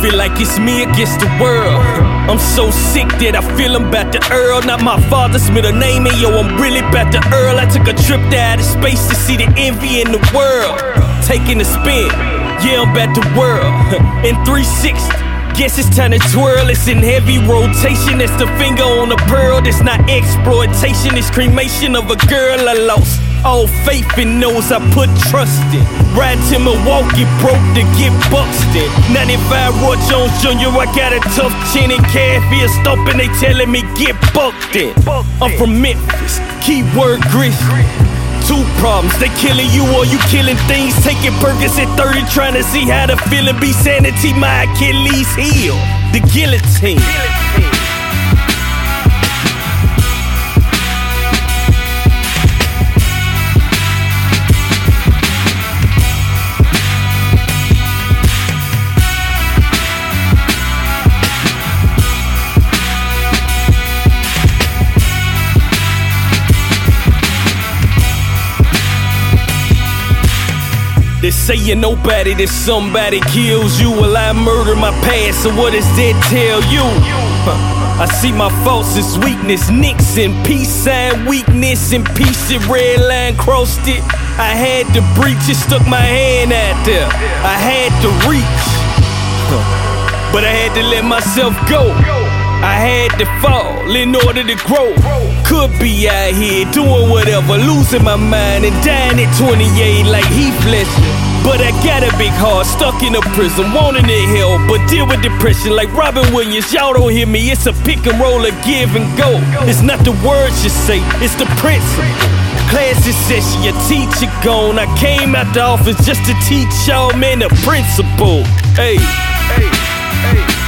feel like it's me against the world. I'm so sick that I feel I'm about to Earl. Not my father's middle name, and yo, I'm really about to Earl. I took a trip to outer space to see the envy in the world. Taking a spin, yeah, I'm about to world. In 360. Guess it's time to twirl. It's in heavy rotation. It's the finger on the pearl. It's not exploitation. It's cremation of a girl I lost. All faith in those I put trust in. Ride to Milwaukee, broke to get Buxton. 95 Roy Jones Jr., I got a tough chin and caffeine stomping. They telling me get bucked in. I'm from Memphis, keyword grit. Two problems, they killing you or you killing things. Taking at 30, trying to see how the feeling be. Sanity, my Achilles heel. The guillotine. They say you're nobody, that somebody kills you. Well, I murder my past, so what does that tell you? Huh. I see my faults as weakness, Nixon, peace sign, weakness, and peace, it red line crossed it. I had to breach it, stuck my hand out there. I had to reach, huh. but I had to let myself go. I had to fall in order to grow. Could be out here doing whatever, losing my mind and dying at 28 like Heath Ledger. But I got a big heart, stuck in a prison, wanting to help, but deal with depression like Robin Williams. Y'all don't hear me, it's a pick and roll, a give and go. It's not the words you say, it's the principle. Classes session, your teacher gone. I came out the office just to teach y'all, man, the principle. Hey, hey, hey.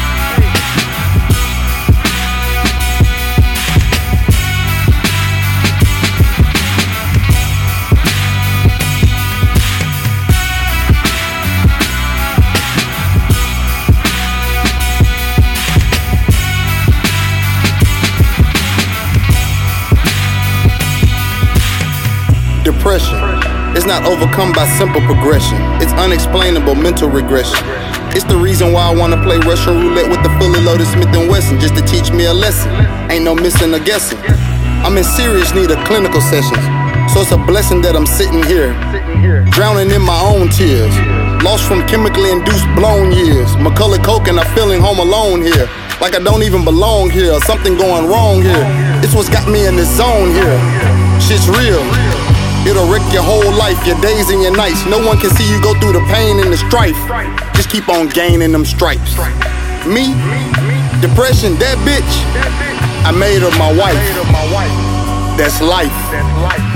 Depression is not overcome by simple progression. It's unexplainable mental regression. It's the reason why I wanna play Russian roulette with the fully loaded Smith & Wesson just to teach me a lesson. Ain't no missing or guessing. I'm in serious need of clinical sessions. So it's a blessing that I'm sitting here, drowning in my own tears. Lost from chemically induced blown years. Macaulay Culkin, I'm feeling home alone here. Like I don't even belong here, something going wrong here. It's what's got me in this zone here. Shit's real. Your whole life, your days and your nights. No one can see you go through the pain and the strife. Just keep on gaining them stripes. Me, depression, that bitch, I made her my wife. That's life.